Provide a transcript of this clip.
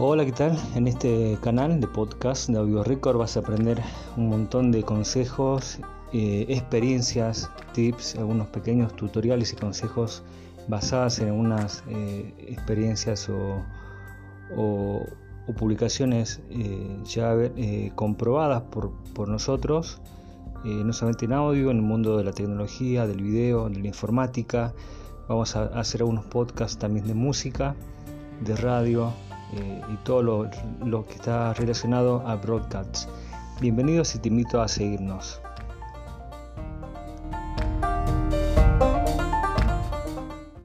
Hola, ¿qué tal? En este canal de podcast de Audio Record vas a aprender un montón de consejos, eh, experiencias, tips, algunos pequeños tutoriales y consejos basadas en algunas eh, experiencias o, publicaciones eh, ya comprobadas por, por nosotros, no solamente en audio, en el mundo de la tecnología, del video, de la informática. Vamos a hacer algunos podcasts también de música, de radio, eh, y todo lo, lo que está relacionado a broadcasts. Bienvenidos y te invito a seguirnos.